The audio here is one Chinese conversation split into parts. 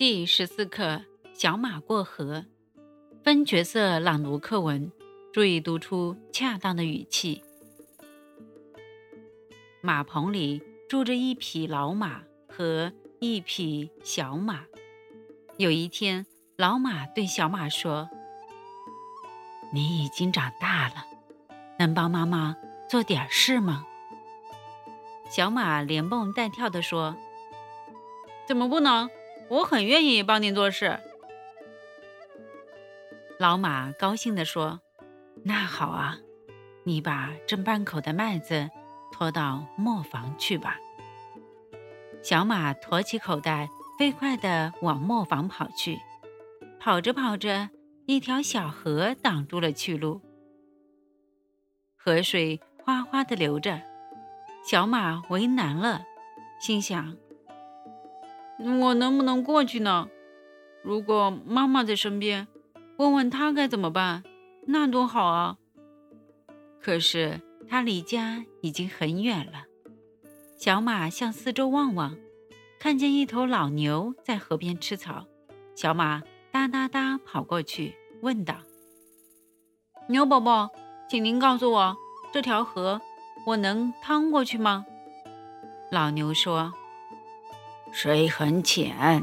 第十四课：小马过河。分角色朗读课文，注意读出恰当的语气。马棚里住着一匹老马和一匹小马。有一天，老马对小马说：“你已经长大了，能帮妈妈做点事吗？”小马连蹦带跳地说：“怎么不能？”我很愿意帮您做事。老马高兴地说：“那好啊，你把正半口的麦子拖到磨坊去吧。”小马驮起口袋，飞快地往磨坊跑去。跑着跑着，一条小河挡住了去路，河水哗哗地流着。小马为难了，心想。我能不能过去呢？如果妈妈在身边，问问她该怎么办，那多好啊！可是他离家已经很远了。小马向四周望望，看见一头老牛在河边吃草。小马哒哒哒跑过去，问道：“牛宝宝，请您告诉我，这条河我能趟过去吗？”老牛说。水很浅，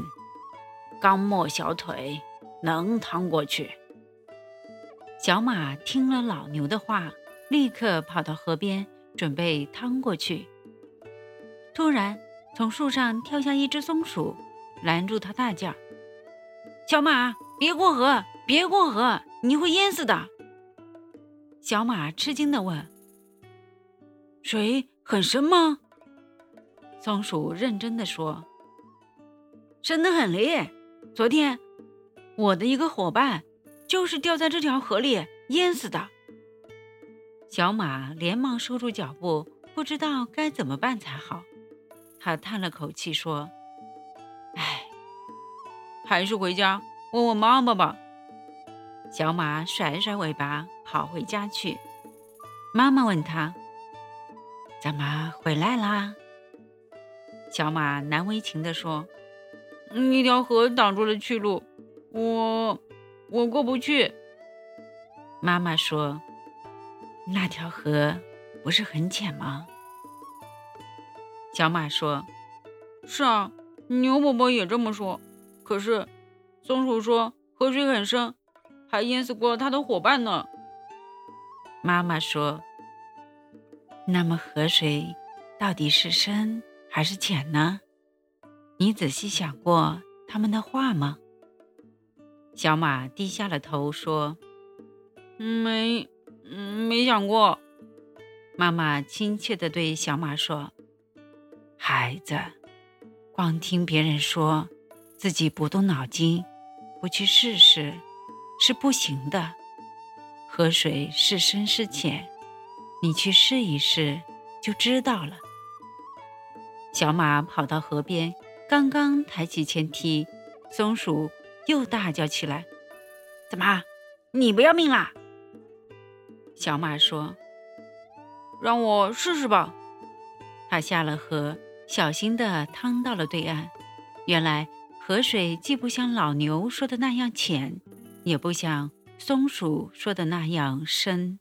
刚没小腿，能趟过去。小马听了老牛的话，立刻跑到河边，准备趟过去。突然，从树上跳下一只松鼠，拦住他，大叫：“小马，别过河，别过河，你会淹死的！”小马吃惊地问：“水很深吗？”松鼠认真地说。真的很嘞！昨天，我的一个伙伴就是掉在这条河里淹死的。小马连忙收住脚步，不知道该怎么办才好。他叹了口气说：“唉，还是回家问问妈妈吧。”小马甩甩尾巴跑回家去。妈妈问他：“怎么回来啦？”小马难为情地说。一条河挡住了去路，我我过不去。妈妈说：“那条河不是很浅吗？”小马说：“是啊，牛伯伯也这么说。可是松鼠说河水很深，还淹死过他的伙伴呢。”妈妈说：“那么河水到底是深还是浅呢？”你仔细想过他们的话吗？小马低下了头说：“没，没想过。”妈妈亲切地对小马说：“孩子，光听别人说，自己不动脑筋，不去试试，是不行的。河水是深是浅，你去试一试就知道了。”小马跑到河边。刚刚抬起前蹄，松鼠又大叫起来：“怎么，你不要命啦？”小马说：“让我试试吧。”他下了河，小心地趟到了对岸。原来河水既不像老牛说的那样浅，也不像松鼠说的那样深。